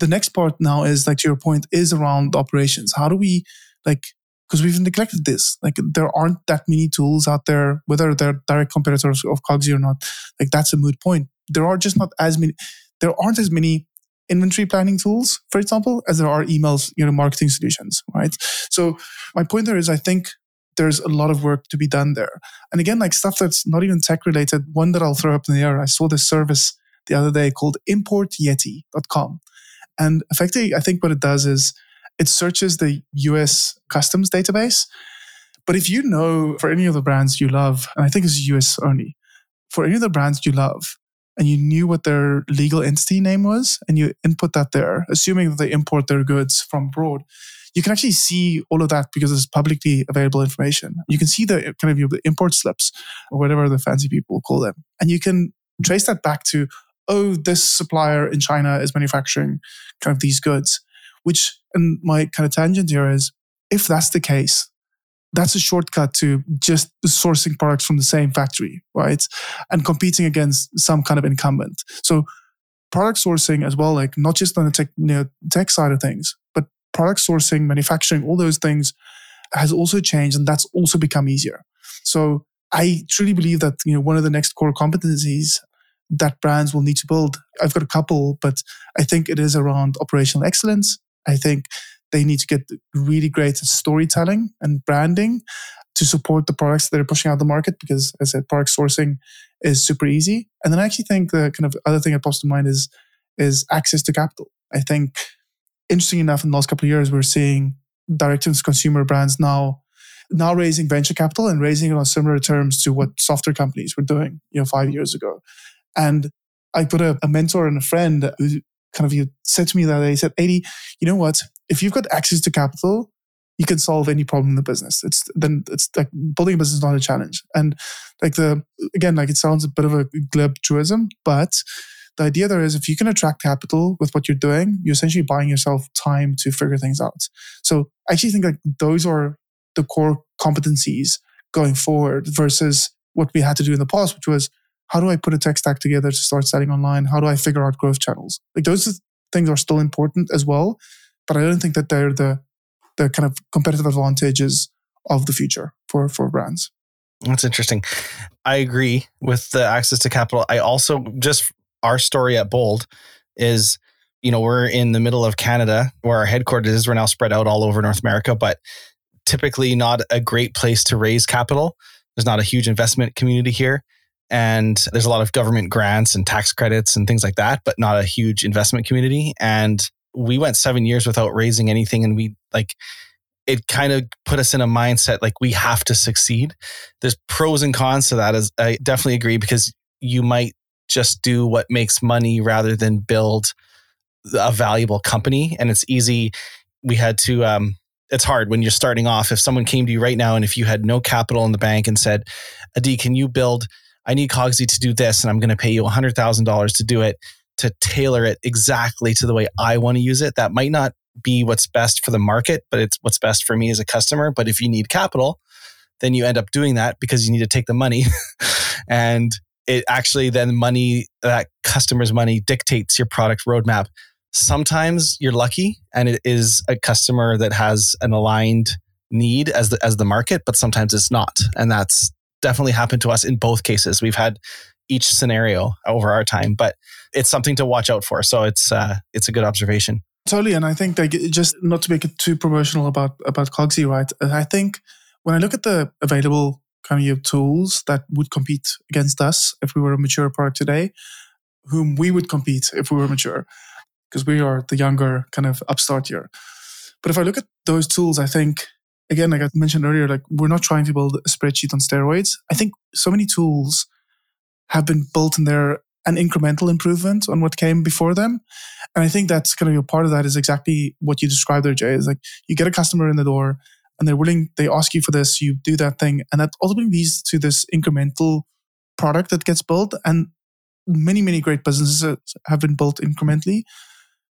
the next part now is like to your point is around operations. How do we like because we've neglected this. Like there aren't that many tools out there, whether they're direct competitors of Cogsy or not. Like that's a moot point. There are just not as many. There aren't as many inventory planning tools, for example, as there are emails, you know, marketing solutions, right? So my point there is, I think there's a lot of work to be done there. And again, like stuff that's not even tech related. One that I'll throw up in the air. I saw this service the other day called importyeti.com. And effectively, I think what it does is it searches the US customs database. But if you know for any of the brands you love, and I think it's US only, for any of the brands you love, and you knew what their legal entity name was, and you input that there, assuming that they import their goods from abroad, you can actually see all of that because it's publicly available information. You can see the kind of the import slips or whatever the fancy people call them. And you can trace that back to oh, this supplier in China is manufacturing kind of these goods. Which, and my kind of tangent here is if that's the case, that's a shortcut to just sourcing products from the same factory, right? And competing against some kind of incumbent. So, product sourcing as well, like not just on the tech, you know, tech side of things, but product sourcing, manufacturing, all those things has also changed and that's also become easier. So, I truly believe that you know one of the next core competencies that brands will need to build. I've got a couple, but I think it is around operational excellence. I think they need to get really great at storytelling and branding to support the products that they're pushing out the market because as I said, product sourcing is super easy. And then I actually think the kind of other thing that pops to mind is is access to capital. I think interesting enough in the last couple of years we're seeing direct to consumer brands now now raising venture capital and raising it on similar terms to what software companies were doing, you know, five years ago. And I put a, a mentor and a friend who kind of said to me that day, he said, Adii, you know what? If you've got access to capital, you can solve any problem in the business. It's then it's like building a business is not a challenge. And like the again, like it sounds a bit of a glib truism, but the idea there is if you can attract capital with what you're doing, you're essentially buying yourself time to figure things out. So I actually think like those are the core competencies going forward versus what we had to do in the past, which was how do I put a tech stack together to start selling online? How do I figure out growth channels? Like those things are still important as well, but I don't think that they're the the kind of competitive advantages of the future for for brands. That's interesting. I agree with the access to capital. I also just our story at Bold is, you know, we're in the middle of Canada where our headquarters is. We're now spread out all over North America, but typically not a great place to raise capital. There's not a huge investment community here. And there's a lot of government grants and tax credits and things like that, but not a huge investment community. And we went seven years without raising anything. And we like, it kind of put us in a mindset like we have to succeed. There's pros and cons to that. As I definitely agree because you might just do what makes money rather than build a valuable company. And it's easy. We had to um, it's hard when you're starting off. If someone came to you right now and if you had no capital in the bank and said, Adii, can you build, I need Cogsy to do this and I'm going to pay you $100,000 to do it, to tailor it exactly to the way I want to use it, that might not be what's best for the market, but it's what's best for me as a customer. But if you need capital, then you end up doing that because you need to take the money. and it actually then money, that customer's money dictates your product roadmap sometimes you're lucky and it is a customer that has an aligned need as the as the market but sometimes it's not and that's definitely happened to us in both cases. We've had each scenario over our time but it's something to watch out for. So it's uh it's a good observation. Totally and i think like just not to make it too promotional about about cogsy right? I think when i look at the available kind of tools that would compete against us if we were a mature product today whom we would compete if we were mature because we are the younger kind of upstart here. But if I look at those tools, I think again, like I mentioned earlier, like we're not trying to build a spreadsheet on steroids. I think so many tools have been built in there an incremental improvement on what came before them. And I think that's kind of a part of that is exactly what you described there, Jay. Is like you get a customer in the door and they're willing, they ask you for this, you do that thing, and that ultimately leads to this incremental product that gets built. And many, many great businesses have been built incrementally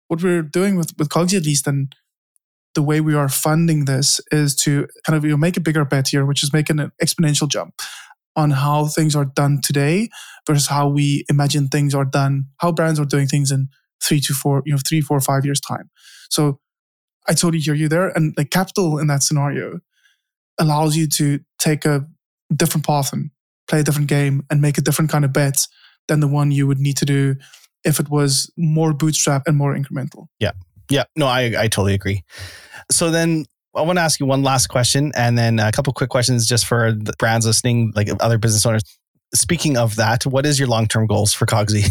what we're doing with, with Cogsy at least, and the way we are funding this is to kind of you know, make a bigger bet here, which is making an exponential jump on how things are done today versus how we imagine things are done, how brands are doing things in three to four, you know, three, four, five years time. So I totally hear you there. And the capital in that scenario allows you to take a different path and play a different game and make a different kind of bet than the one you would need to do if it was more bootstrap and more incremental. Yeah. Yeah. No, I, I totally agree. So then I want to ask you one last question and then a couple quick questions just for the brands listening, like other business owners. Speaking of that, what is your long term goals for Cogsy?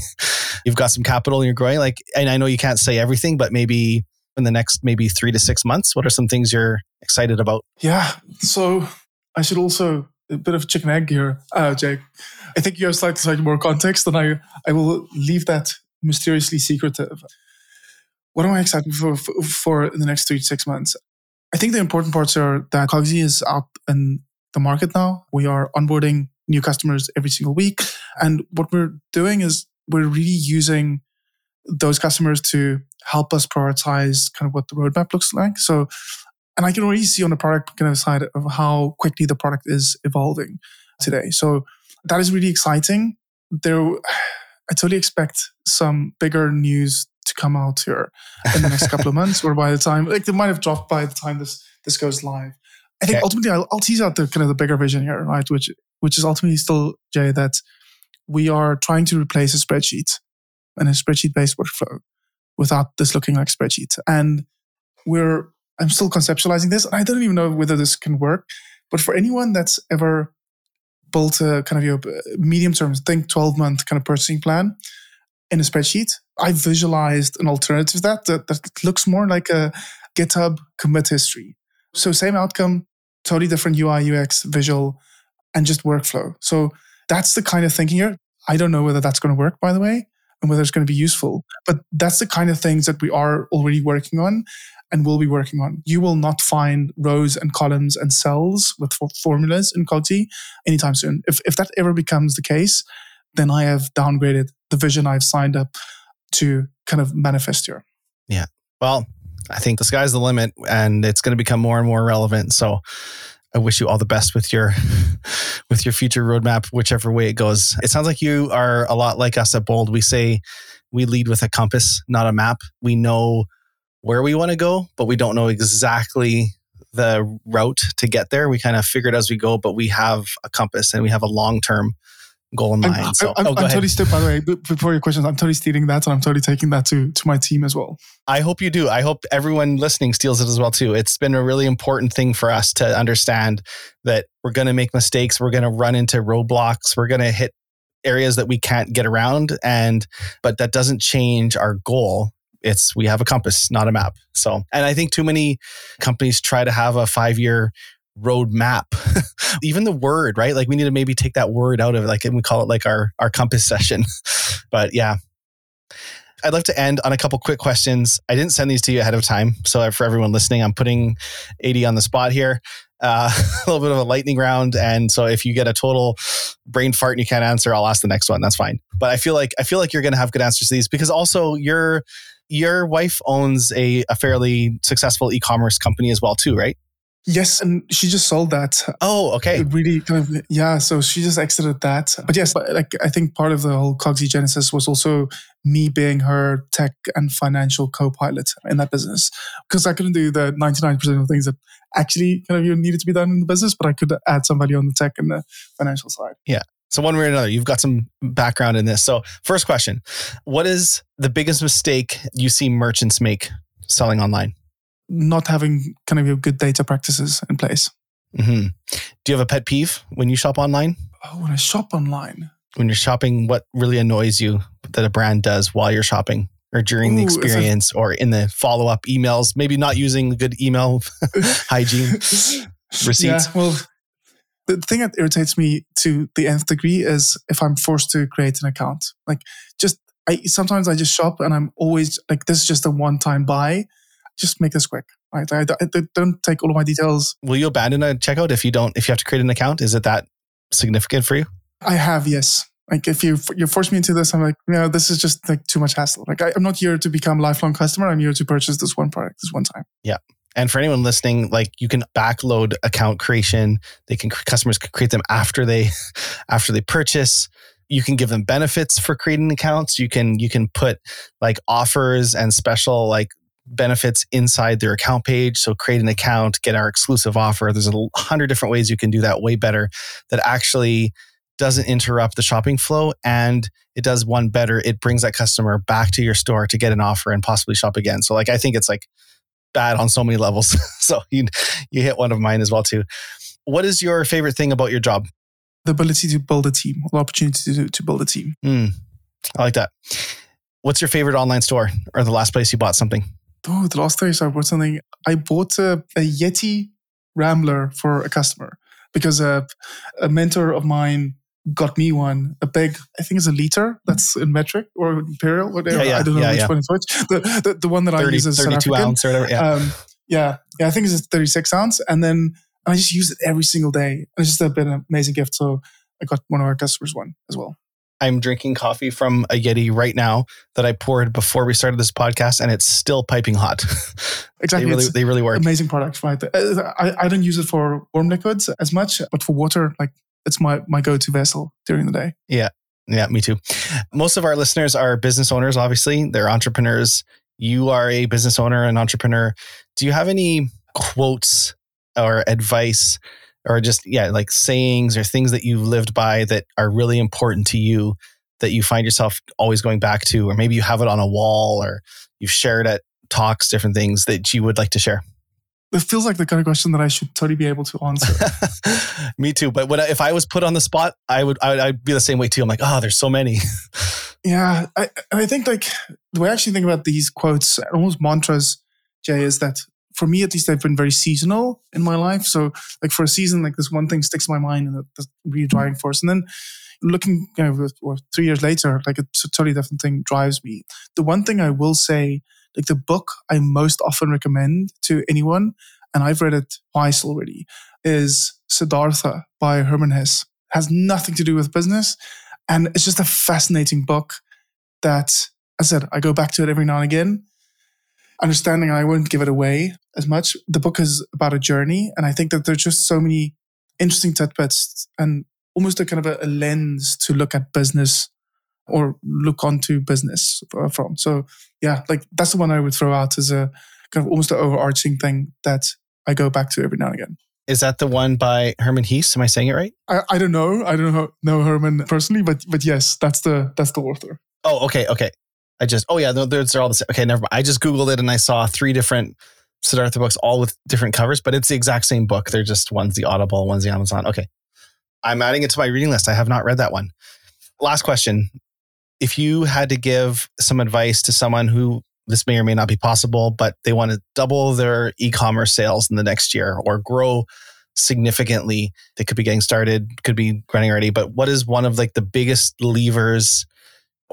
You've got some capital and you're growing. Like, and I know you can't say everything, but maybe in the next maybe three to six months, what are some things you're excited about? Yeah. So I should also a bit of chicken egg here, uh, Jake. I think you have slightly, slightly more context, and I I will leave that mysteriously secretive. What am I excited for, for in the next three to six months? I think the important parts are that Cogsy is out in the market now. We are onboarding new customers every single week. And what we're doing is we're really using those customers to help us prioritize kind of what the roadmap looks like. So, and I can already see on the product kind of side of how quickly the product is evolving today. So that is really exciting. There, I totally expect some bigger news to come out here in the next couple of months, or by the time like they might have dropped by the time this this goes live. I think okay. ultimately I'll, I'll tease out the kind of the bigger vision here, right? Which which is ultimately still Jay that we are trying to replace a spreadsheet and a spreadsheet based workflow without this looking like spreadsheet. And we're I'm still conceptualizing this, and I don't even know whether this can work. But for anyone that's ever built a kind of your uh, medium term, think 12 month kind of purchasing plan in a spreadsheet. I visualized an alternative to that, that that looks more like a GitHub commit history. So same outcome, totally different UI, UX, visual, and just workflow. So that's the kind of thinking here. I don't know whether that's going to work, by the way, and whether it's going to be useful. But that's the kind of things that we are already working on and will be working on. You will not find rows and columns and cells with for- formulas in Cogsy anytime soon. If, if that ever becomes the case, then I have downgraded the vision I've signed up to kind of manifest here. Yeah. Well, I think the sky's the limit and it's going to become more and more relevant. So I wish you all the best with your with your future roadmap, whichever way it goes. It sounds like you are a lot like us at Bold. We say we lead with a compass, not a map. We know where we want to go, but we don't know exactly the route to get there. We kind of figure it as we go, but we have a compass and we have a long term goal in mind. I'm, so, I'm, oh, I'm totally still, by the way, before your questions, I'm totally stealing that and I'm totally taking that to, to my team as well. I hope you do. I hope everyone listening steals it as well too. It's been a really important thing for us to understand that we're going to make mistakes, we're going to run into roadblocks, we're going to hit areas that we can't get around and but that doesn't change our goal. It's we have a compass, not a map. So, and I think too many companies try to have a 5-year roadmap. Even the word, right? Like we need to maybe take that word out of it, like and we call it like our our compass session. but yeah, I'd love to end on a couple quick questions. I didn't send these to you ahead of time. So for everyone listening, I'm putting Adii on the spot here. Uh, a little bit of a lightning round. And so if you get a total brain fart and you can't answer, I'll ask the next one. That's fine. But I feel like I feel like you're gonna have good answers to these because also your your wife owns a, a fairly successful e-commerce company as well, too, right? Yes, and she just sold that. Oh, okay. It really kind of yeah. So she just exited that. But yes, but like I think part of the whole Cogsy Genesis was also me being her tech and financial co-pilot in that business because I couldn't do the ninety nine percent of things that actually kind of needed to be done in the business, but I could add somebody on the tech and the financial side. Yeah. So one way or another, you've got some background in this. So first question, what is the biggest mistake you see merchants make selling online? Not having kind of your good data practices in place. hmm Do you have a pet peeve when you shop online? Oh, when I shop online, When you're shopping, what really annoys you that a brand does while you're shopping or during the Ooh, I- experience or in the follow up emails? Maybe not using good email hygiene. Receipts. Yeah, well, the thing that irritates me to the nth degree is if I'm forced to create an account. Like, just I sometimes I just shop and I'm always like, this is just a one time buy. Just make this quick. Right? I, I- I don't take all of my details. Will you abandon a checkout if you don't, if you have to create an account? Is it that significant for you? I have yes. Like if you you force me into this, I'm like, yeah, this is just like too much hassle. Like I, I'm not here to become a lifelong customer. I'm here to purchase this one product this one time. Yeah. And for anyone listening, like you can backload account creation. They can customers can create them after they after they purchase. You can give them benefits for creating accounts. You can you can put like offers and special like benefits inside their account page. So create an account, get our exclusive offer. There's a hundred different ways you can do that way better that actually doesn't interrupt the shopping flow and it does one better. It brings that customer back to your store to get an offer and possibly shop again. So like I think it's like bad on so many levels. so you you hit one of mine as well too. What is your favorite thing about your job? The ability to build a team, the opportunity to, to build a team. Hmm, I like that. What's your favorite online store or the last place you bought something? Oh, the last time I bought something, I bought a, a Yeti Rambler for a customer because a, a mentor of mine got me one, a big, I think it's a liter that's in metric or imperial, whatever. Yeah, yeah, I don't know yeah, which one is which. The, the, the one that I use is South 32 African. ounce or whatever. Yeah. Um, yeah, yeah, I think it's a 36 ounce. And then I just use it every single day. And It's just been an amazing gift. So I got one of our customers one as well. I'm drinking coffee from a Yeti right now that I poured before we started this podcast and it's still piping hot. Exactly. they really they really work. amazing product, right? Uh, I, I don't use it for warm liquids as much, but for water, like it's my, my go-to vessel during the day. Yeah, yeah, me too. Most of our listeners are business owners, obviously. They're entrepreneurs. You are a business owner and entrepreneur. Do you have any quotes or advice or just, yeah, like sayings or things that you've lived by that are really important to you that you find yourself always going back to? Or maybe you have it on a wall or you've shared at talks, different things that you would like to share? It feels like the kind of question that I should totally be able to answer. Me too. But I, if I was put on the spot, I would I would I'd be the same way too. I'm like, oh, there's so many. yeah, I, I think like the way I actually think about these quotes, almost mantras, Jay, is that for me at least i've been very seasonal in my life. So like for a season, like this one thing sticks in my mind and that's really driving force. And then looking you know, or three years later, like it's a totally different thing drives me. The one thing I will say, like the book I most often recommend to anyone, and I've read it twice already, is Siddhartha by Hermann Hesse. Has nothing to do with business. And it's just a fascinating book that, I said, I go back to it every now and again. Understanding I won't give it away as much. The book is about a journey. And I think that there's just so many interesting tidbits and almost a kind of a, a lens to look at business or look onto business uh, from. So yeah, like that's the one I would throw out as a kind of almost an overarching thing that I go back to every now and again. Is that the one by Herman Hesse? Am I saying it right? I, I don't know. I don't know, know Herman personally, but but yes, that's the that's the author. Oh, okay, okay. I just oh yeah, they're all the same. Okay, never mind. I just googled it and I saw three different Siddhartha books, all with different covers, but it's the exact same book. They're just one's the Audible, one's the Amazon. Okay, I'm adding it to my reading list. I have not read that one. Last question: If you had to give some advice to someone who this may or may not be possible, but they want to double their e-commerce sales in the next year or grow significantly. They could be getting started, could be running already. But what is one of like the biggest levers,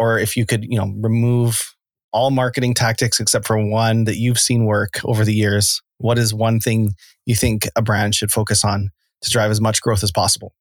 or if you could, you know, remove all marketing tactics except for one that you've seen work over the years? What is one thing you think a brand should focus on to drive as much growth as possible?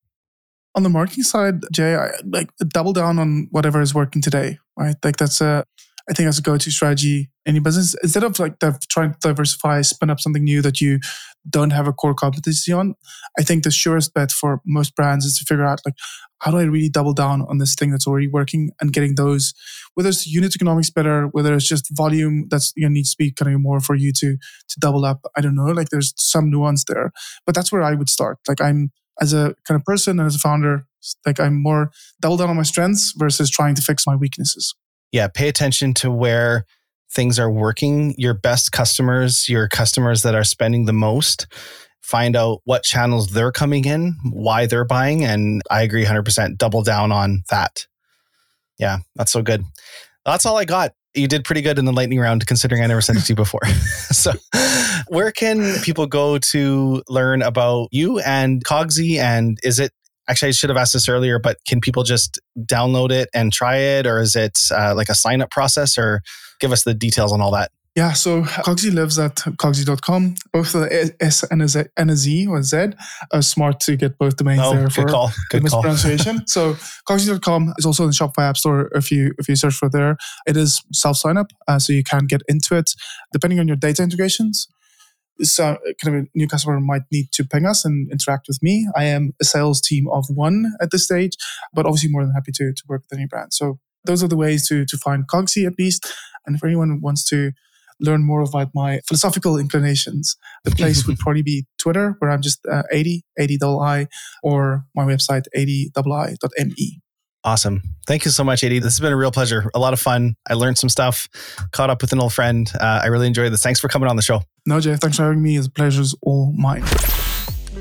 On the marketing side, Jay, I like double down on whatever is working today, right? Like that's a I think that's a go-to strategy in any business instead of like trying to diversify, spin up something new that you don't have a core competency on. I think the surest bet for most brands is to figure out like how do I really double down on this thing that's already working and getting those whether it's unit economics better, whether it's just volume that's you know, needs to be kind of more for you to to double up. I don't know. Like there's some nuance there, but that's where I would start. Like I'm as a kind of person and as a founder, like I'm more double down on my strengths versus trying to fix my weaknesses yeah, pay attention to where things are working, your best customers, your customers that are spending the most. Find out what channels they're coming in, why they're buying. And I agree 100%. Double down on that. Yeah, that's so good. That's all I got. You did pretty good in the lightning round considering I never sent it to you before. so, where can people go to learn about you and Cogsy? And is it actually, I should have asked this earlier, but can people just download it and try it? Or is it uh, like a sign up process? Or give us the details on all that. Yeah, so Cogsy lives at cogsy.com. Both the S and a Z, and a Z or Z are smart to get both domains oh, there for call. Good the mispronunciation. so Cogsy.com is also in the Shopify App Store if you if you search for there. It is self sign up, uh, so you can get into it. Depending on your data integrations, so kind of a new customer might need to ping us and interact with me. I am a sales team of one at this stage, but obviously more than happy to, to work with any brand. So those are the ways to, to find Cogsy at least. And if anyone wants to learn more about my philosophical inclinations, the place would probably be Twitter, where I'm just uh, 80, 80 I, or my website, adii.me. Awesome. Thank you so much, Adii. This has been a real pleasure. A lot of fun. I learned some stuff, caught up with an old friend. Uh, I really enjoyed this. Thanks for coming on the show. No, Jay, thanks for having me. It's a pleasure's all mine.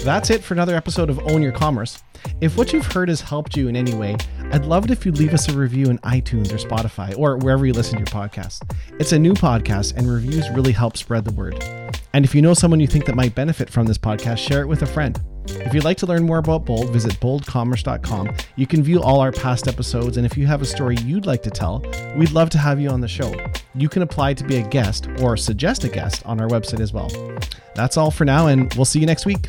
That's it for another episode of Own Your Commerce. If what you've heard has helped you in any way, I'd love it if you'd leave us a review in iTunes or Spotify or wherever you listen to your podcast. It's a new podcast and reviews really help spread the word. And if you know someone you think that might benefit from this podcast, share it with a friend. If you'd like to learn more about Bold, visit boldcommerce.com. You can view all our past episodes, and if you have a story you'd like to tell, we'd love to have you on the show. You can apply to be a guest or suggest a guest on our website as well. That's all for now, and we'll see you next week.